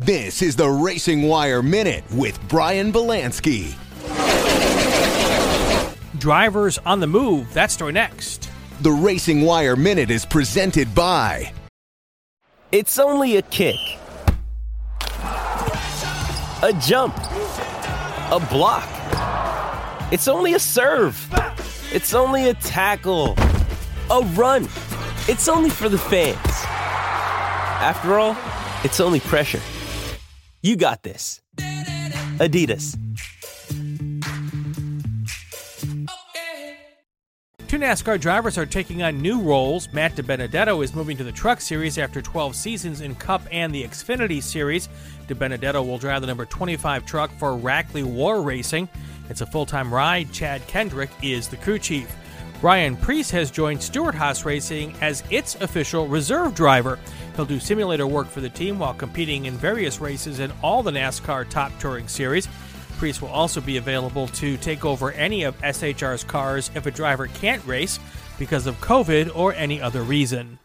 This is the Racing Wire Minute with Brian Belansky. Drivers on the move. That story next. The Racing Wire Minute is presented by. It's only a kick, a jump, a block. It's only a serve. It's only a tackle, a run. It's only for the fans. After all, it's only pressure. You got this. Adidas. Two NASCAR drivers are taking on new roles. Matt DiBenedetto is moving to the Truck Series after 12 seasons in Cup and the Xfinity Series. DiBenedetto will drive the number 25 truck for Rackley War Racing. It's a full time ride. Chad Kendrick is the crew chief. Ryan Preece has joined Stewart Haas Racing as its official reserve driver. He'll do simulator work for the team while competing in various races in all the NASCAR Top Touring Series. Preece will also be available to take over any of SHR's cars if a driver can't race because of COVID or any other reason.